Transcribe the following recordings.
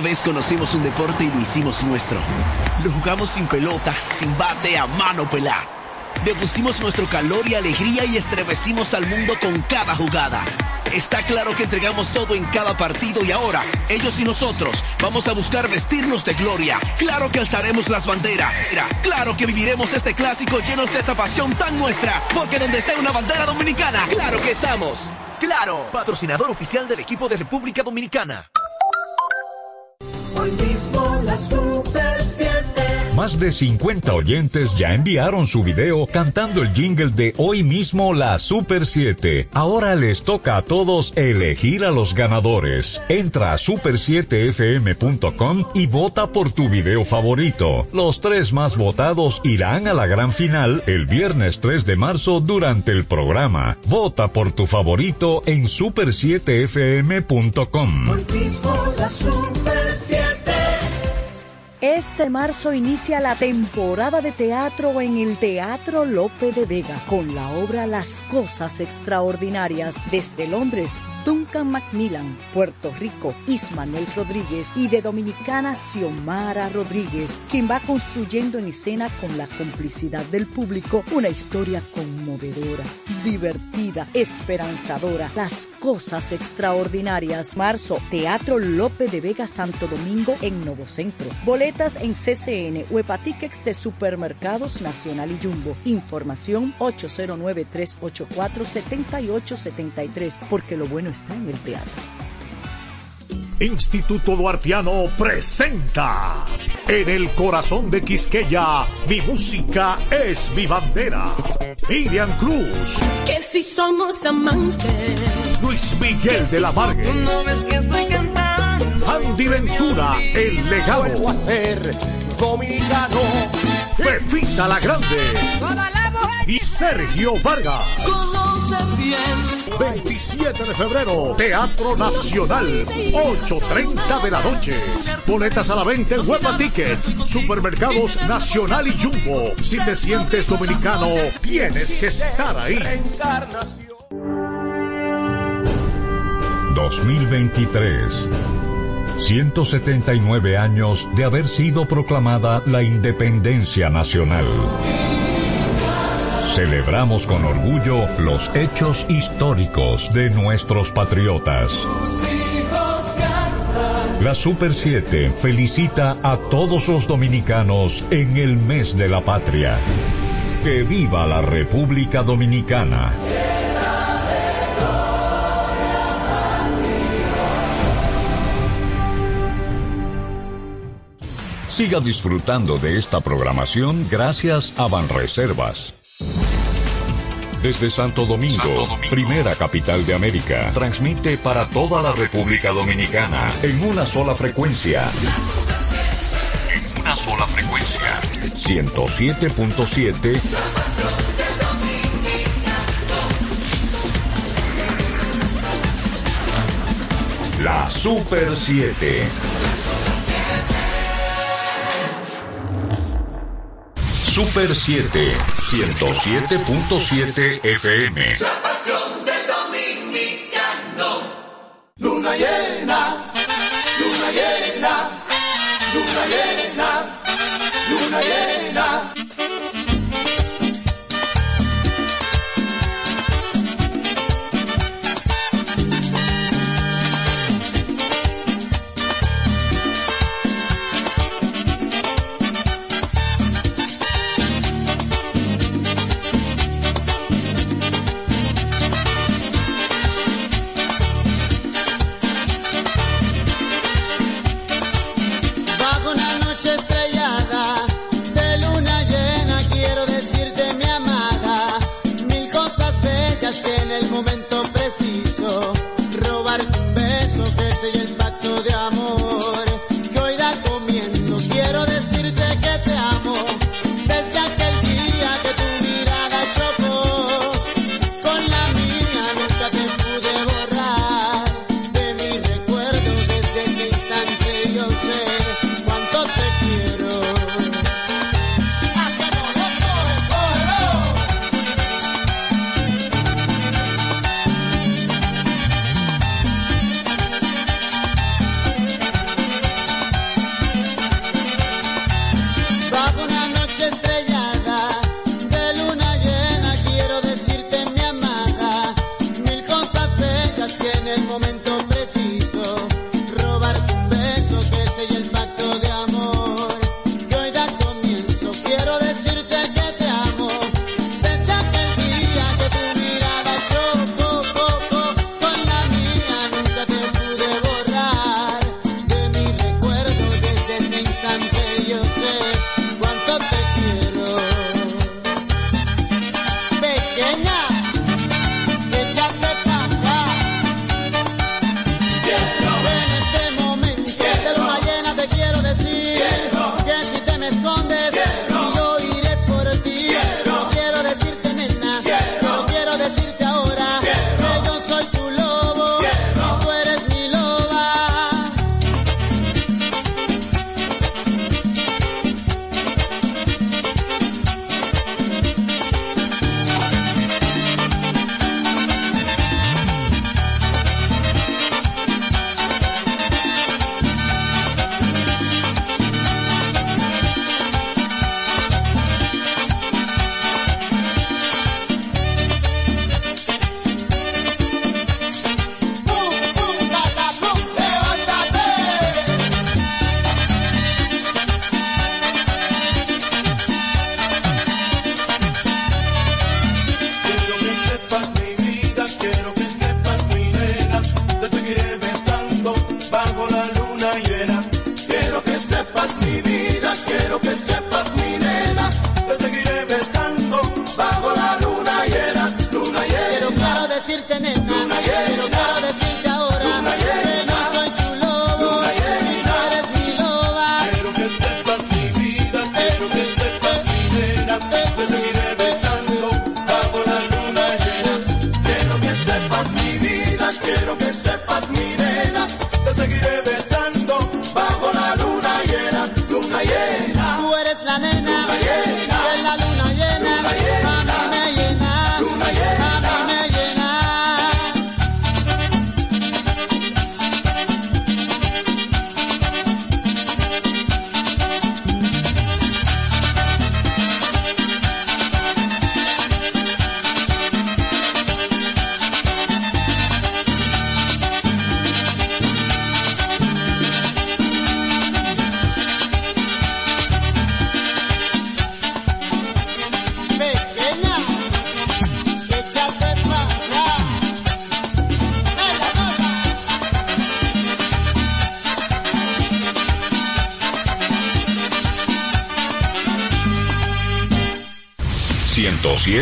Una vez conocimos un deporte y lo hicimos nuestro. Lo jugamos sin pelota, sin bate, a mano pelá. Le pusimos nuestro calor y alegría y estremecimos al mundo con cada jugada. Está claro que entregamos todo en cada partido y ahora, ellos y nosotros, vamos a buscar vestirnos de gloria. Claro que alzaremos las banderas. Claro que viviremos este clásico llenos de esta pasión tan nuestra. Porque donde esté una bandera dominicana, claro que estamos. Claro, patrocinador oficial del equipo de República Dominicana. La Super 7. Más de 50 oyentes ya enviaron su video cantando el jingle de hoy mismo la Super 7. Ahora les toca a todos elegir a los ganadores. Entra a super7fm.com y vota por tu video favorito. Los tres más votados irán a la gran final el viernes 3 de marzo durante el programa. Vota por tu favorito en super7fm.com. Este marzo inicia la temporada de teatro en el Teatro Lope de Vega con la obra Las Cosas Extraordinarias desde Londres. Duncan Macmillan, Puerto Rico, Ismanuel Rodríguez y de Dominicana Xiomara Rodríguez, quien va construyendo en escena con la complicidad del público una historia conmovedora, divertida, esperanzadora, las cosas extraordinarias. Marzo, Teatro Lope de Vega Santo Domingo en Novo Centro. Boletas en CCN o Hepatiquex de Supermercados Nacional y Jumbo. Información 809-384-7873, porque lo bueno está en el teatro. Instituto Duartiano presenta En el corazón de Quisqueya, mi música es mi bandera. Miriam Cruz, Que si somos amantes. Luis Miguel de la Margue, No ves que estoy cantando. Andy Ventura, El Legado, a ser dominicano. Fefita la Grande y Sergio Vargas. conoce bien. 27 de febrero, Teatro Nacional, 8.30 de la noche. Boletas a la venta en Huepa Tickets, Supermercados Nacional y Jumbo. Si te sientes dominicano, tienes que estar ahí. Encarnación. 2023. 179 años de haber sido proclamada la independencia nacional. Celebramos con orgullo los hechos históricos de nuestros patriotas. La Super 7 felicita a todos los dominicanos en el mes de la patria. Que viva la República Dominicana. Siga disfrutando de esta programación gracias a Banreservas. Desde Santo Domingo, primera capital de América, transmite para toda la República Dominicana en una sola frecuencia. En una sola frecuencia. 107.7 La Super 7. Super 7, 107.7 FM. La pasión del dominicano. Luna llena,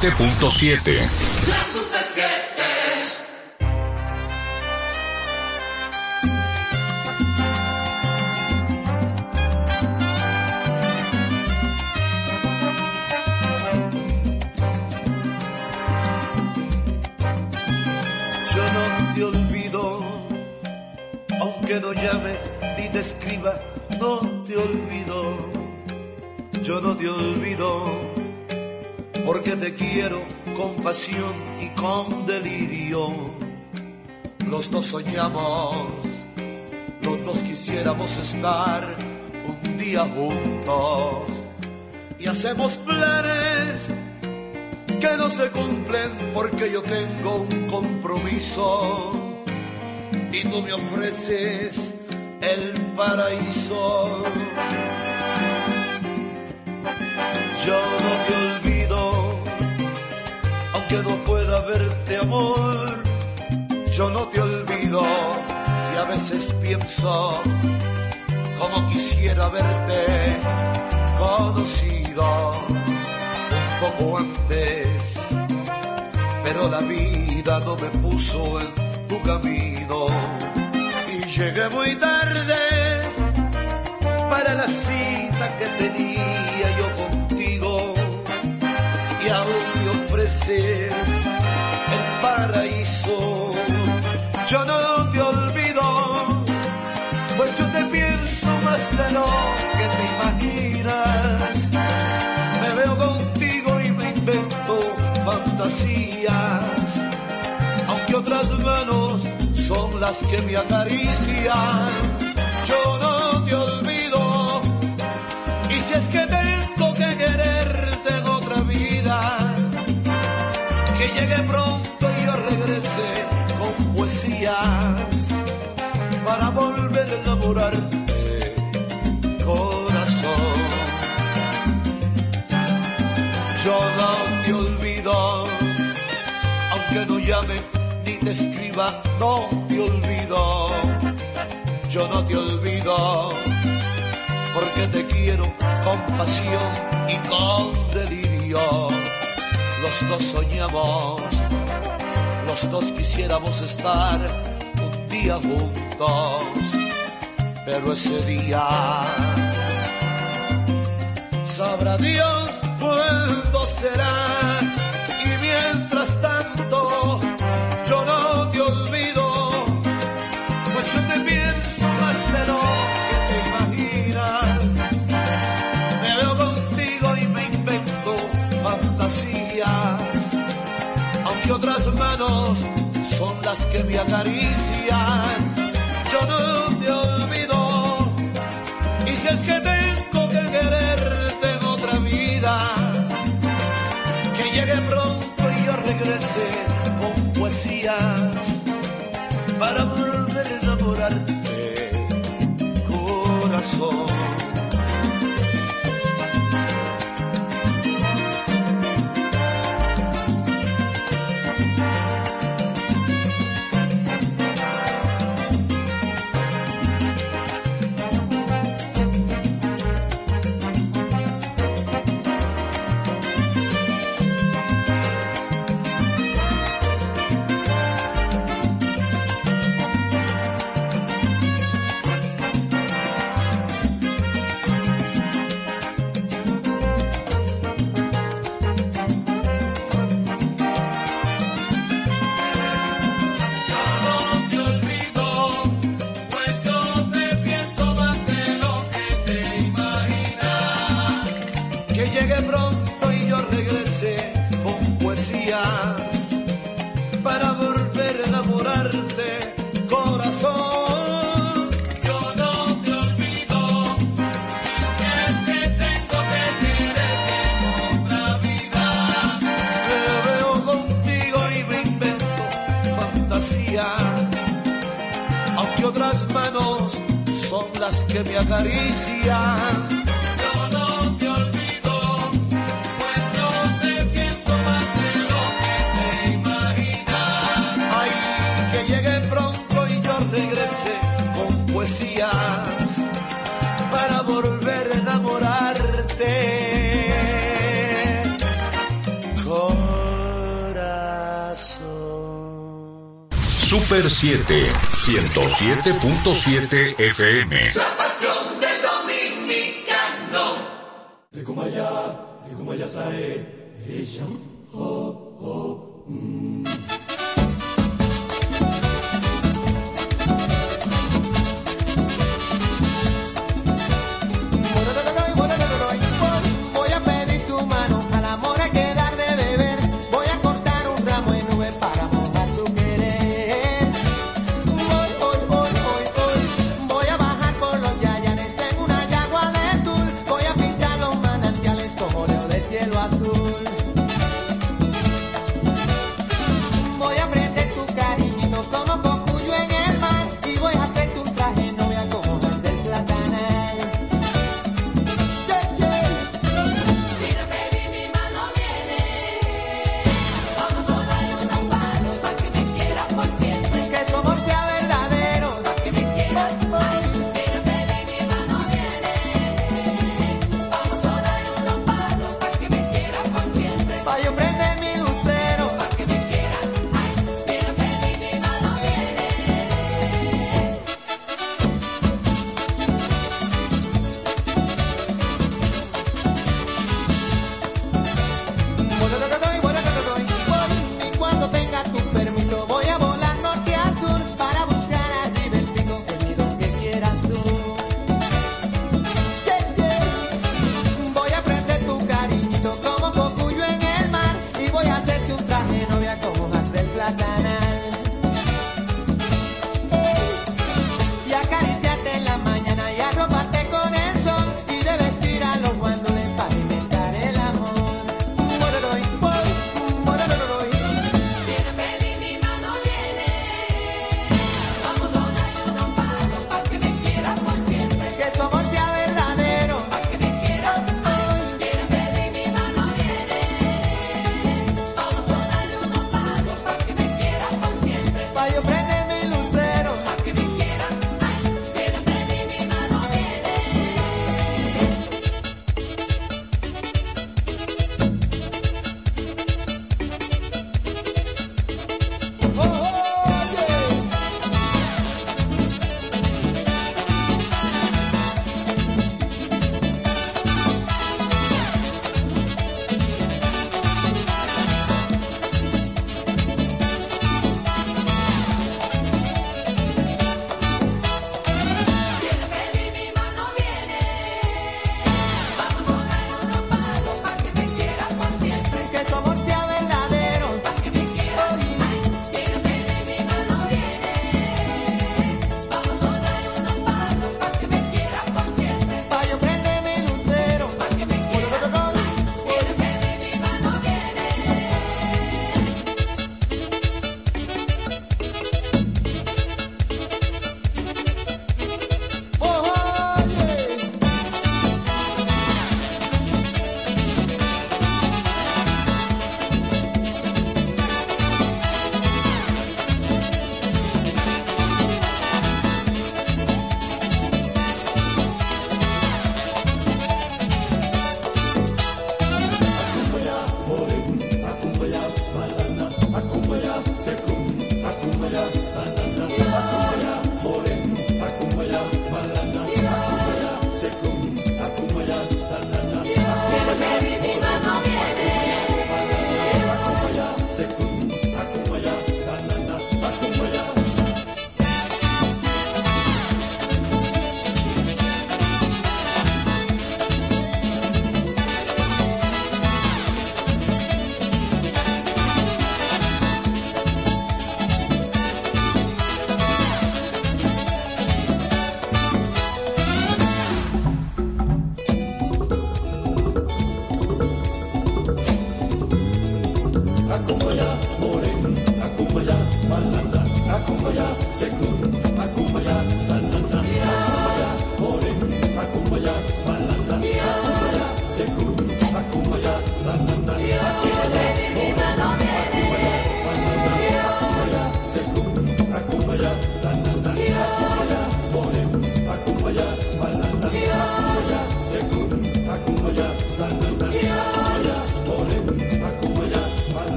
97.7. no te olvido y a veces pienso como quisiera verte conocido un poco antes, pero la vida no me puso en tu camino y llegué muy tarde para la cita que tenía yo contigo y aún me ofreces aunque otras manos son las que me acarician. Yo no que no llame ni te escriba, no te olvido. Yo no te olvido, porque te quiero con pasión y con delirio. Los dos soñamos, los dos quisiéramos estar un día juntos, pero ese día sabrá Dios cuándo será otras manos son las que me acarician. 107, 107.7 FM. La pasión del dominicano. De Cumaya, de Cumaya Sae, ella, oh, oh, mm.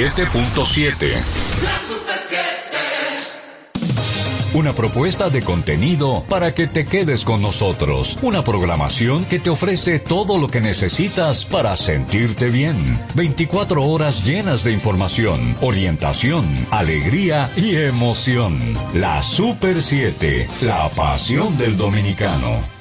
7.7. Una propuesta de contenido para que te quedes con nosotros. Una programación que te ofrece todo lo que necesitas para sentirte bien. 24 horas llenas de información, orientación, alegría y emoción. La Super 7, la pasión del dominicano.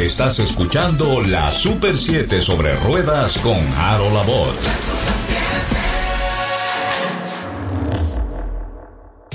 Estás escuchando la Super 7 sobre ruedas con Harold Labor.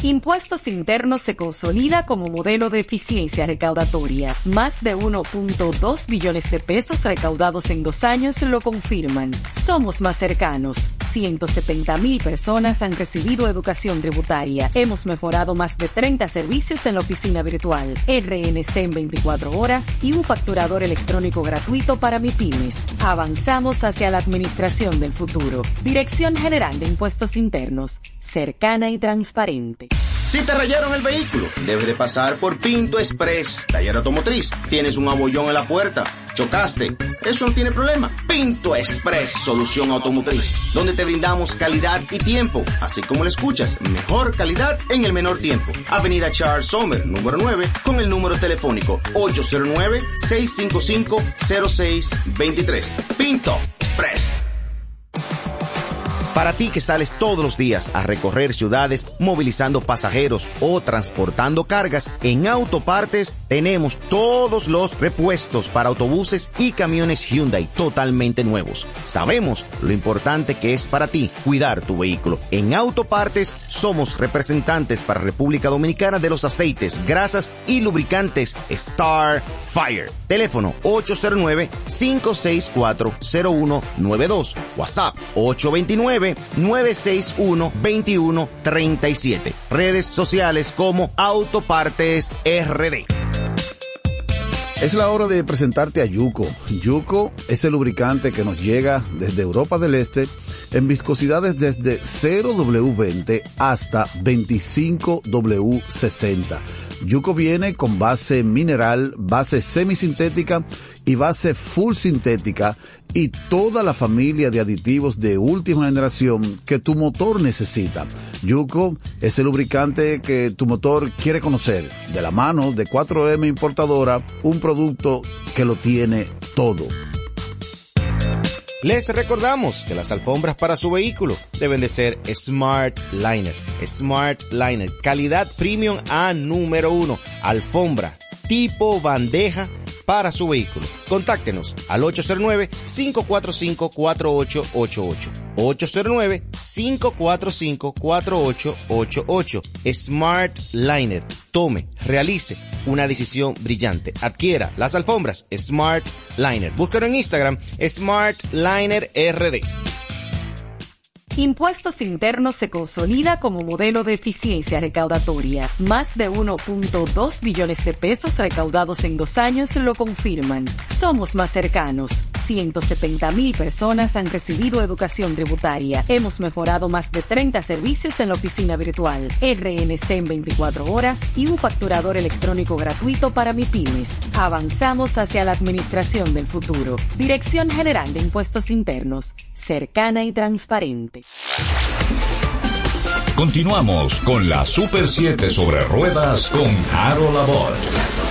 Impuestos Internos se consolida como modelo de eficiencia recaudatoria. Más de 1.2 billones de pesos recaudados en dos años lo confirman. Somos más cercanos. 170 mil personas han recibido educación tributaria. Hemos mejorado más de 30 servicios en la oficina virtual, RNC en 24 horas y un facturador electrónico gratuito para MIPIMES. Avanzamos hacia la administración del futuro. Dirección General de Impuestos Internos, cercana y transparente. Si te rayaron el vehículo, debes de pasar por Pinto Express, taller automotriz. Tienes un abollón en la puerta, chocaste, eso no tiene problema. Pinto Express, solución automotriz, donde te brindamos calidad y tiempo, así como lo escuchas, mejor calidad en el menor tiempo. Avenida Charles Sommer, número 9, con el número telefónico 809-655-0623. Pinto Express. Para ti que sales todos los días a recorrer ciudades movilizando pasajeros o transportando cargas, en Autopartes tenemos todos los repuestos para autobuses y camiones Hyundai totalmente nuevos. Sabemos lo importante que es para ti cuidar tu vehículo. En Autopartes somos representantes para República Dominicana de los aceites, grasas y lubricantes Star Fire. Teléfono 809-564-0192. WhatsApp 829-961-2137. Redes sociales como Autopartes RD. Es la hora de presentarte a Yuko. Yuko es el lubricante que nos llega desde Europa del Este en viscosidades desde 0W20 hasta 25W60. Yuko viene con base mineral, base semisintética y base full sintética y toda la familia de aditivos de última generación que tu motor necesita. Yuko es el lubricante que tu motor quiere conocer. De la mano de 4M Importadora, un producto que lo tiene todo. Les recordamos que las alfombras para su vehículo deben de ser Smart Liner. Smart Liner, calidad premium A número uno. Alfombra tipo bandeja para su vehículo. Contáctenos al 809-545-4888. 809-545-4888. Smart Liner. Tome, realice una decisión brillante. Adquiera las alfombras Smart Liner. Búsquelo en Instagram Smart Liner RD. Impuestos Internos se consolida como modelo de eficiencia recaudatoria. Más de 1.2 billones de pesos recaudados en dos años lo confirman. Somos más cercanos. 170 mil personas han recibido educación tributaria. Hemos mejorado más de 30 servicios en la oficina virtual, RNC en 24 horas y un facturador electrónico gratuito para MIPIMES. Avanzamos hacia la administración del futuro. Dirección General de Impuestos Internos, cercana y transparente. Continuamos con la Super 7 sobre ruedas con Harold Labor.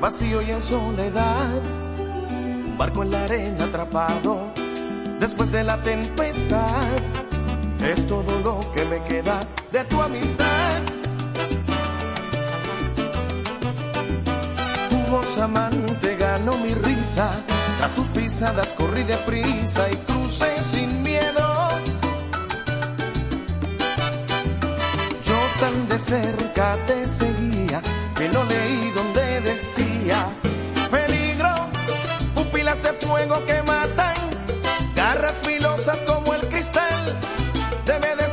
Vacío y en soledad. Un barco en la arena atrapado, después de la tempestad. Es todo lo que me queda de tu amistad. Tu voz amante ganó mi risa. Tras tus pisadas corrí deprisa y crucé sin miedo. Yo tan de cerca te seguía que no leí donde decía peligro, pupilas de fuego que matan, garras filosas como el cristal. Debe decir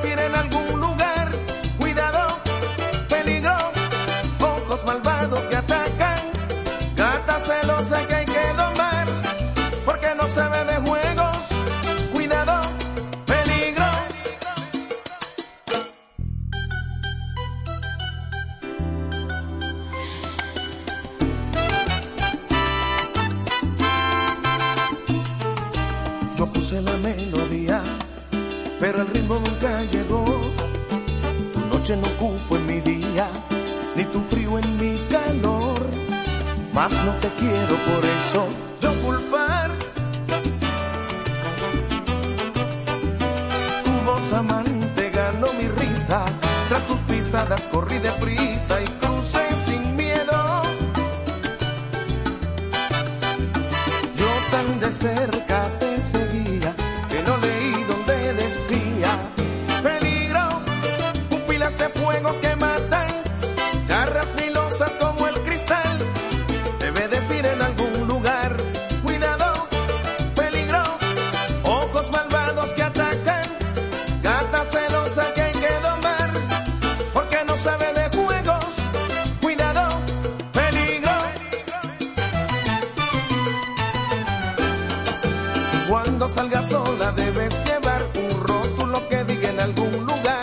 Cuando salgas sola debes llevar un rótulo que diga en algún lugar.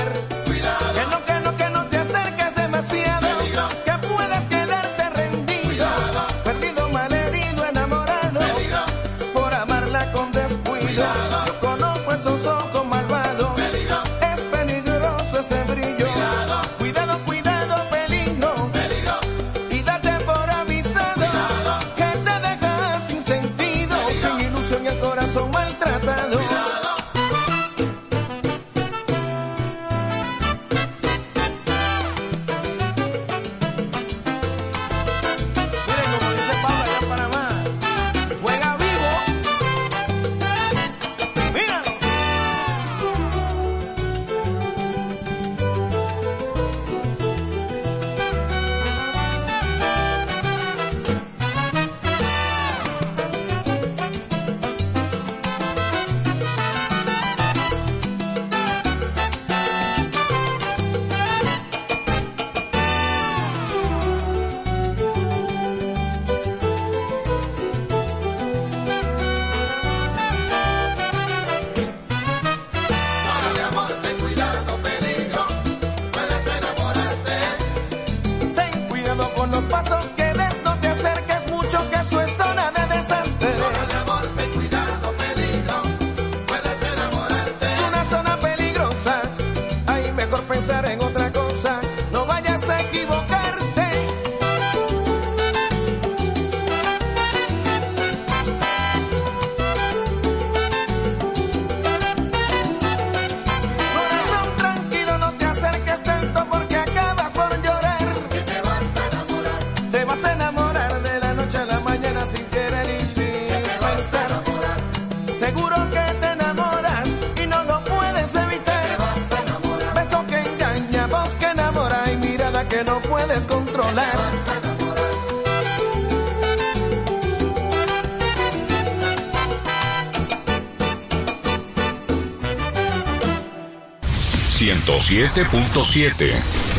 Seguro que te enamoras y no lo puedes evitar. Beso que engaña, voz que enamora y mirada que no puedes controlar. Te 107.7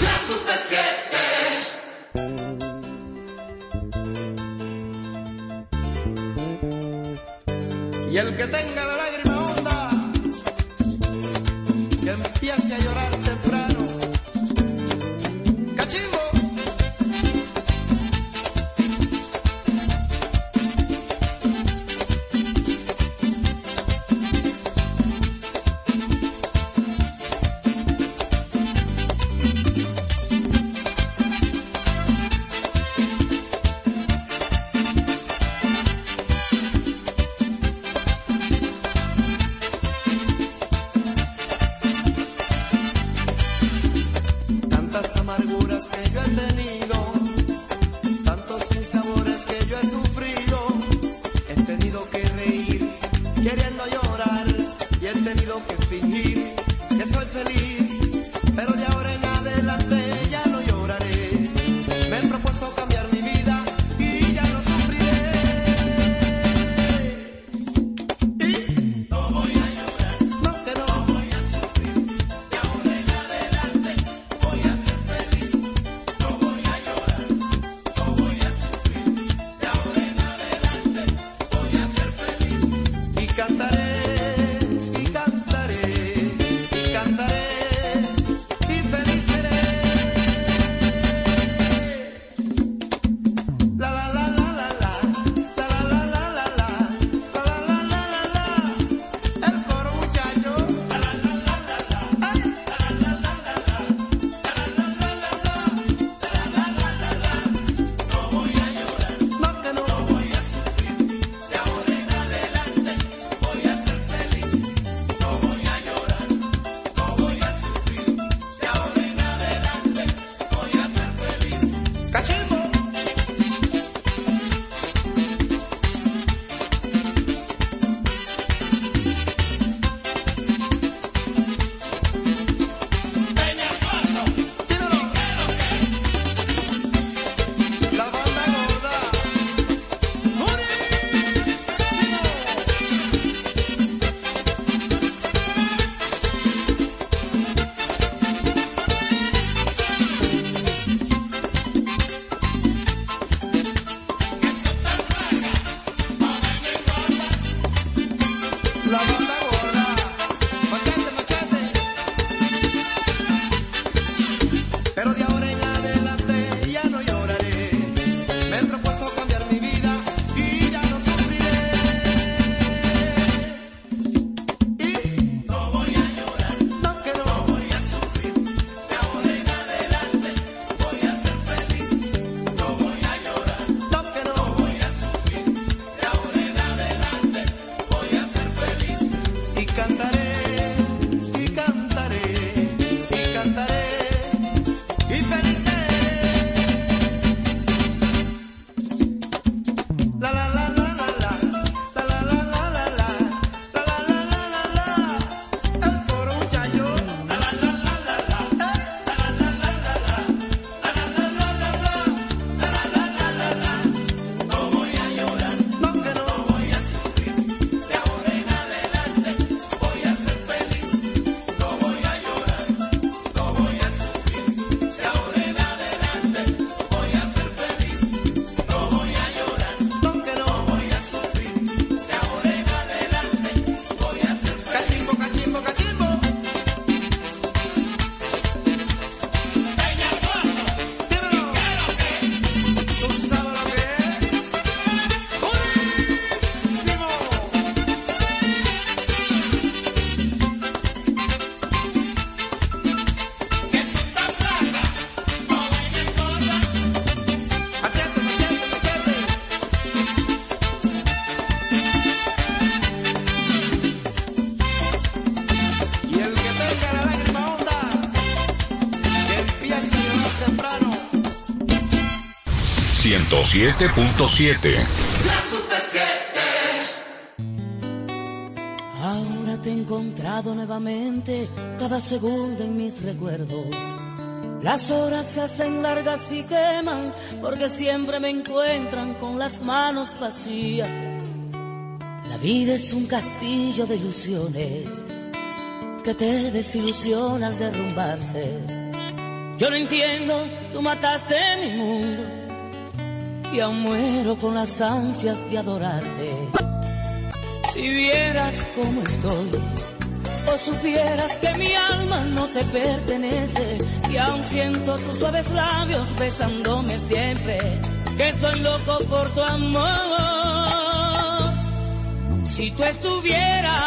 107.7. La Super 7. Ahora te he encontrado nuevamente, cada segundo en mis recuerdos. Las horas se hacen largas y queman, porque siempre me encuentran con las manos vacías. La vida es un castillo de ilusiones que te desilusiona al derrumbarse. Yo no entiendo, tú mataste mi mundo y aún muero con las ansias de adorarte. Si vieras cómo estoy, o supieras que mi alma no te pertenece, y aún siento tus suaves labios besándome siempre, que estoy loco por tu amor. Si tú estuvieras,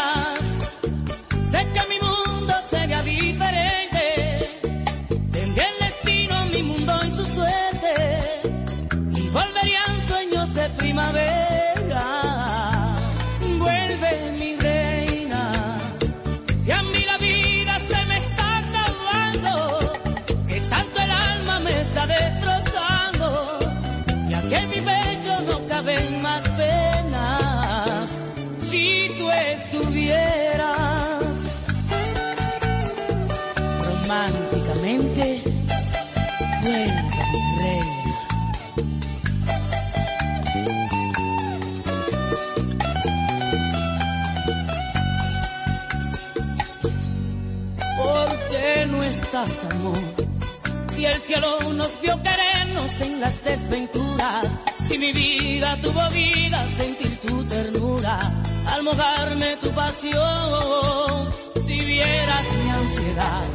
Si el cielo nos vio querernos en las desventuras, si mi vida tuvo vida, sentir tu ternura, al mojarme tu pasión, si vieras mi ansiedad,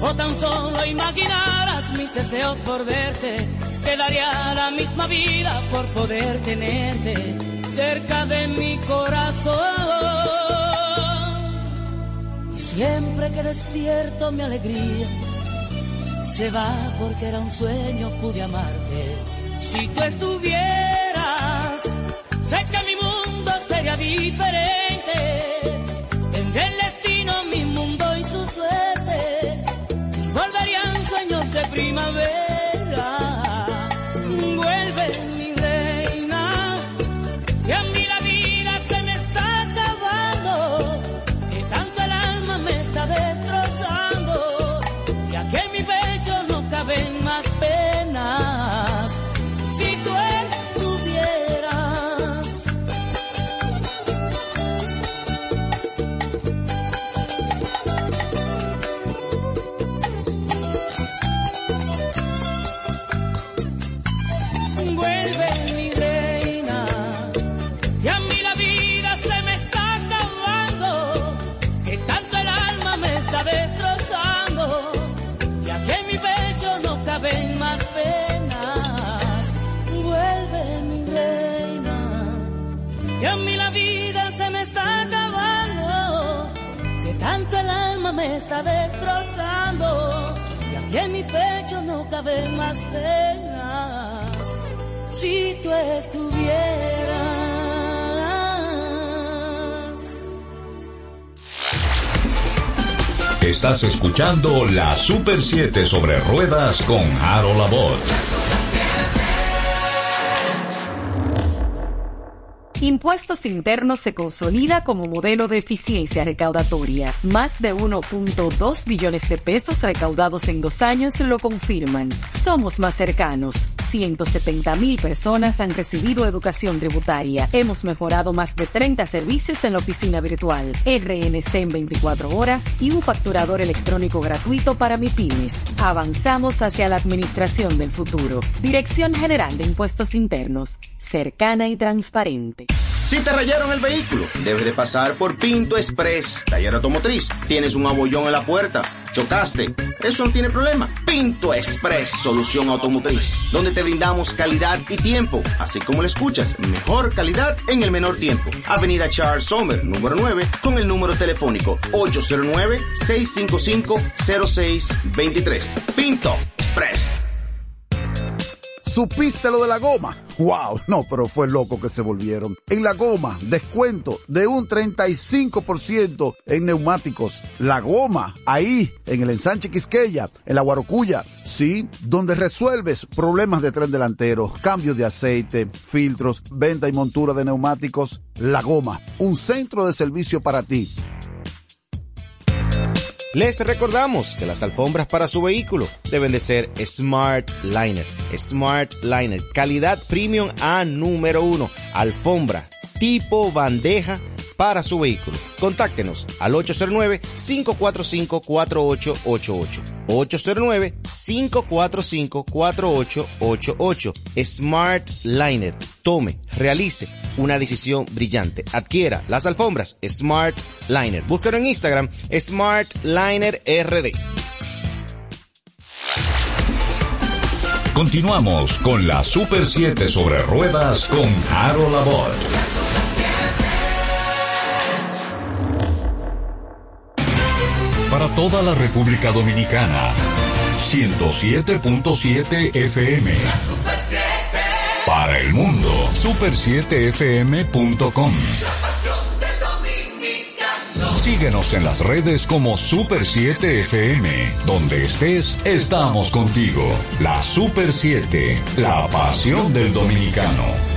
o tan solo imaginaras mis deseos por verte, quedaría la misma vida por poder tenerte cerca de mi corazón. Siempre que despierto mi alegría se va porque era un sueño, pude amarte. Si tú estuvieras, sé que mi mundo sería diferente. Tendré el destino, mi mundo y su suerte. Volverían sueños de primavera. Me está destrozando. Y aquí en mi pecho no caben más penas. Si tú estuvieras. Estás escuchando la Super 7 sobre ruedas con Harold Labor. Impuestos Internos se consolida como modelo de eficiencia recaudatoria. Más de 1.2 billones de pesos recaudados en dos años lo confirman. Somos más cercanos. 170 mil personas han recibido educación tributaria. Hemos mejorado más de 30 servicios en la oficina virtual, RNC en 24 horas y un facturador electrónico gratuito para MIPIMES. Avanzamos hacia la administración del futuro. Dirección General de Impuestos Internos. Cercana y transparente. Si te rayaron el vehículo, debes de pasar por Pinto Express, taller automotriz. Tienes un abollón en la puerta, chocaste, eso no tiene problema. Pinto Express, solución automotriz, donde te brindamos calidad y tiempo, así como lo escuchas, mejor calidad en el menor tiempo. Avenida Charles Sommer, número 9, con el número telefónico 809-655-0623. Pinto Express. ¿Supiste lo de la goma? ¡Wow! No, pero fue loco que se volvieron. En la goma, descuento de un 35% en neumáticos. La goma, ahí, en el ensanche Quisqueya, en la Guarocuya, sí, donde resuelves problemas de tren delantero, cambios de aceite, filtros, venta y montura de neumáticos. La goma, un centro de servicio para ti. Les recordamos que las alfombras para su vehículo deben de ser Smart Liner. Smart Liner, calidad premium A número uno. Alfombra tipo bandeja para su vehículo. Contáctenos al 809-545-4888. 809-545-4888. Smart Liner. Tome, realice una decisión brillante. Adquiera las alfombras Smart Liner. En Instagram Smart Liner RD. Continuamos con la Super 7 sobre ruedas con Harold Labor. Para toda la República Dominicana, 107.7 FM. El mundo, super7fm.com. Síguenos en las redes como Super 7 FM. Donde estés, estamos contigo. La Super 7, la pasión del dominicano.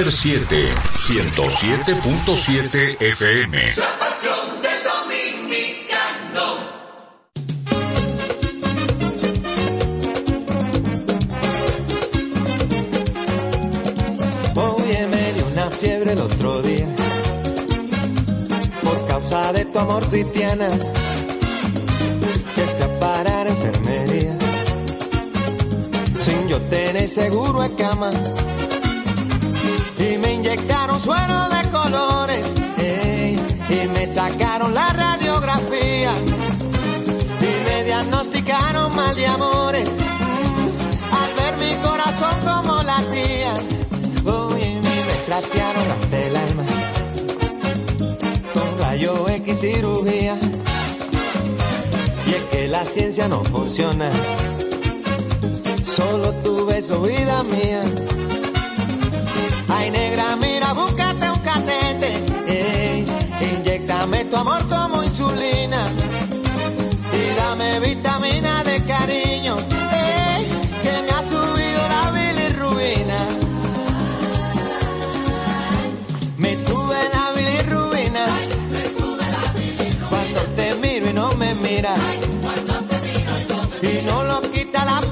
Super 7, 107.7 FM. La pasión del dominicano. Oye, me dio una fiebre el otro día. Por causa de tu amor cristiana rayo X cirugía. Y es que la ciencia no funciona. Solo tu beso, vida mía. Ay, negra, mira, búscate un catete. Hey, inyectame tu amor la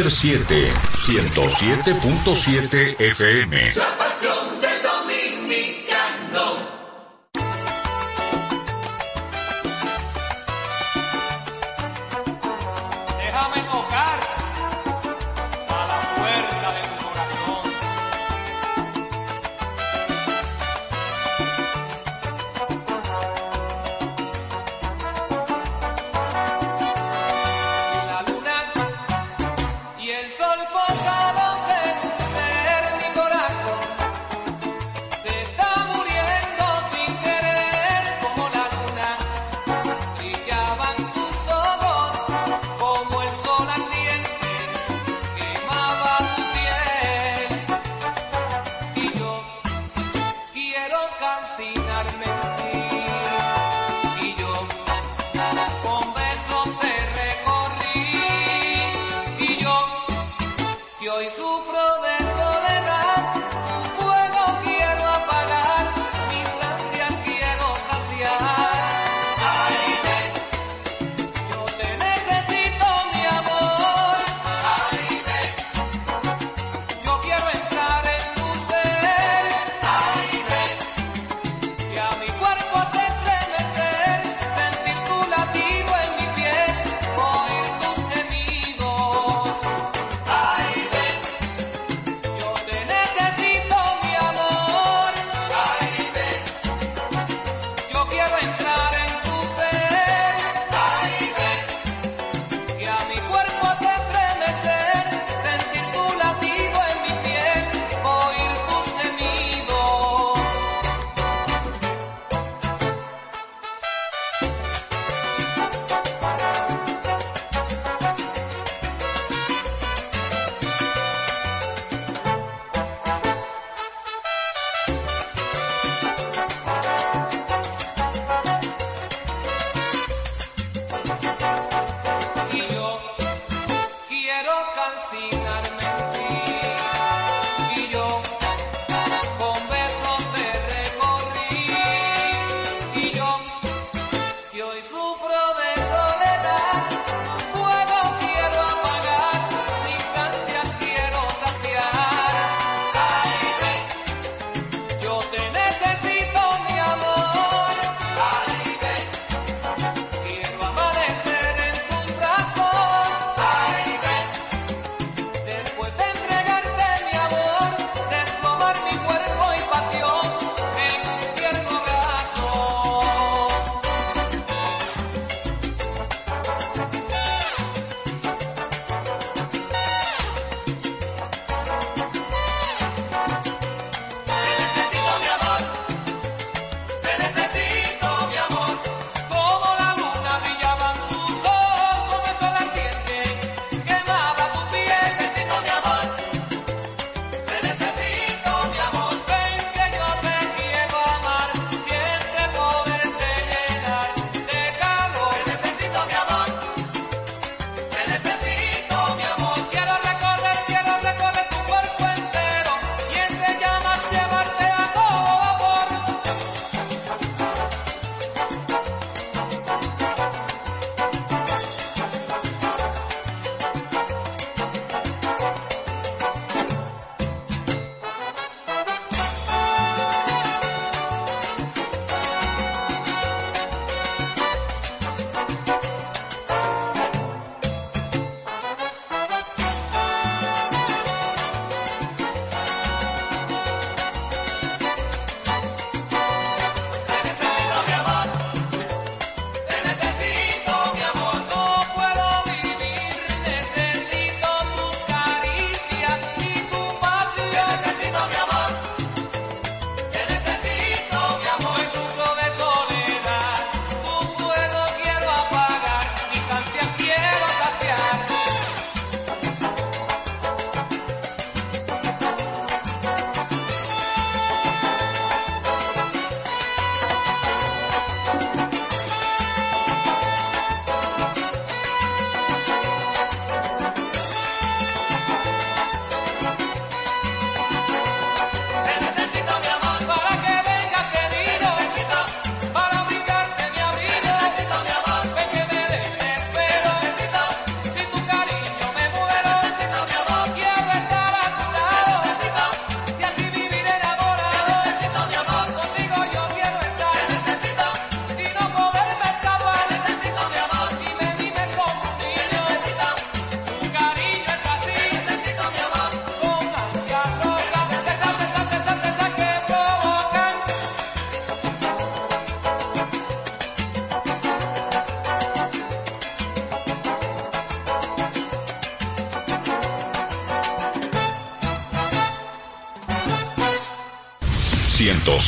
Super 7, 107.7 FM.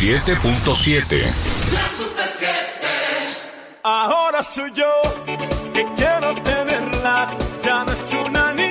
7.7. Ahora soy yo que quiero tenerla, ya no es una niña.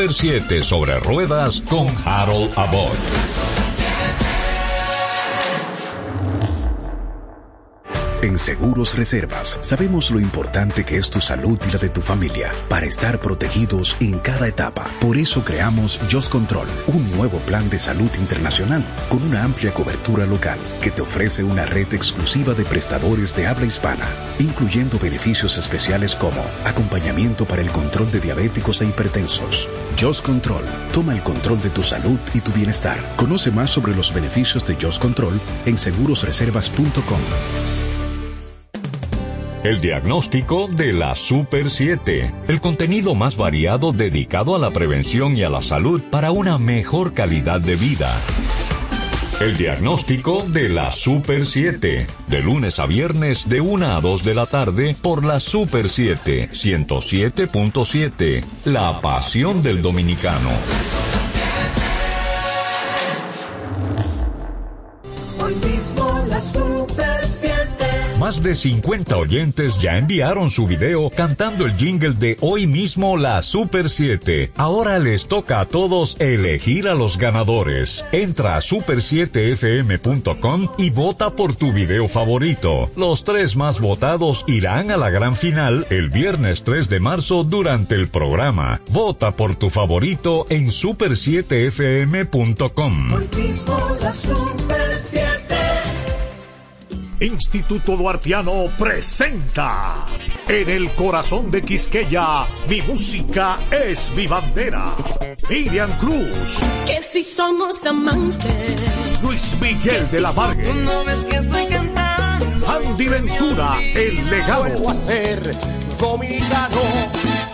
Super 7 sobre ruedas con Harold Abbott. En Seguros Reservas sabemos lo importante que es tu salud y la de tu familia para estar protegidos en cada etapa. Por eso creamos Just Control, un nuevo plan de salud internacional con una amplia cobertura local que te ofrece una red exclusiva de prestadores de habla hispana, incluyendo beneficios especiales como acompañamiento para el control de diabéticos e hipertensos. Just Control, toma el control de tu salud y tu bienestar. Conoce más sobre los beneficios de Just Control en segurosreservas.com. El diagnóstico de la Super 7, el contenido más variado dedicado a la prevención y a la salud para una mejor calidad de vida. El diagnóstico de la Super 7, de lunes a viernes de 1 a 2 de la tarde por la Super 7, 107.7, la pasión del dominicano. Más de 50 oyentes ya enviaron su video cantando el jingle de hoy mismo la Super 7. Ahora les toca a todos elegir a los ganadores. Entra a super7fm.com y vota por tu video favorito. Los tres más votados irán a la gran final el viernes 3 de marzo durante el programa. Vota por tu favorito en super7fm.com. Hoy mismo la Super 7. Instituto Duartiano presenta En el corazón de Quisqueya, mi música es mi bandera. Miriam Cruz, Que si somos amantes. Luis Miguel de la Vargue, No ves que estoy cantando. Andy Ventura, el legado. Vuelvo a ser dominicano.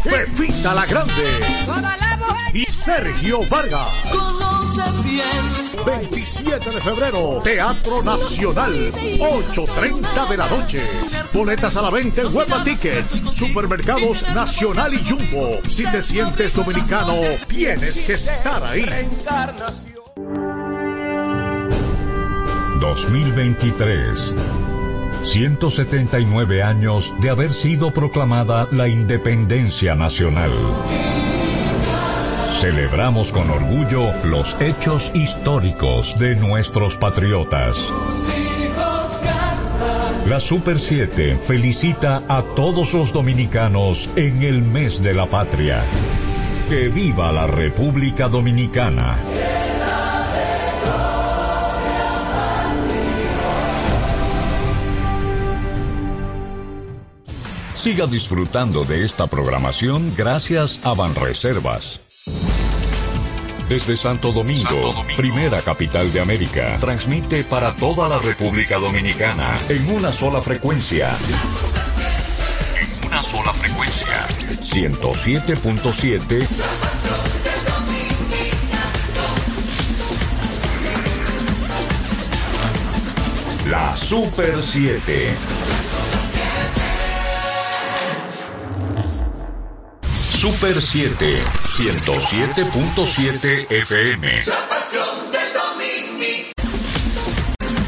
Fefita la Grande y Sergio Vargas. Conoce bien. 27 de febrero, Teatro Nacional, 8.30 de la noche. Boletas a la venta en Huepa Tickets, Supermercados Nacional y Jumbo. Si te sientes dominicano, tienes que estar ahí. 2023. 179 años de haber sido proclamada la independencia nacional. Celebramos con orgullo los hechos históricos de nuestros patriotas. La Super 7 felicita a todos los dominicanos en el mes de la patria. Que viva la República Dominicana. Siga disfrutando de esta programación gracias a Banreservas. Desde Santo Domingo, primera capital de América, transmite para toda la República Dominicana en una sola frecuencia. En una sola frecuencia. 107.7 La Super 7. Super 7, 107.7 FM. La pasión de